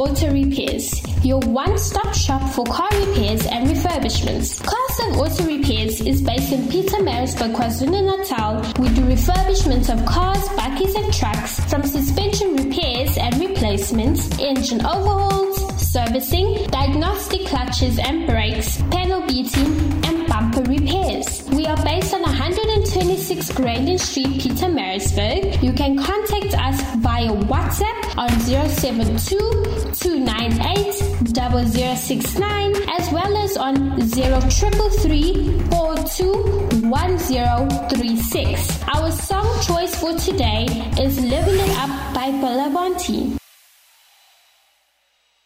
Auto Repairs, your one-stop shop for car repairs and refurbishments. Car Serv Auto Repairs is based in Pietermaritzburg, KwaZulu-Natal. We do refurbishments of cars, buses and trucks, from suspension repairs and replacements, engine overhauls, servicing, diagnostic clutches and brakes, panel beating, and bumper repairs. We are based on 126 Grandin Street, Pietermaritzburg. You can contact us via WhatsApp on 072 298 0069 as well as on 0333 421036. Our song choice for today is Living It Up by Bill LaBounty.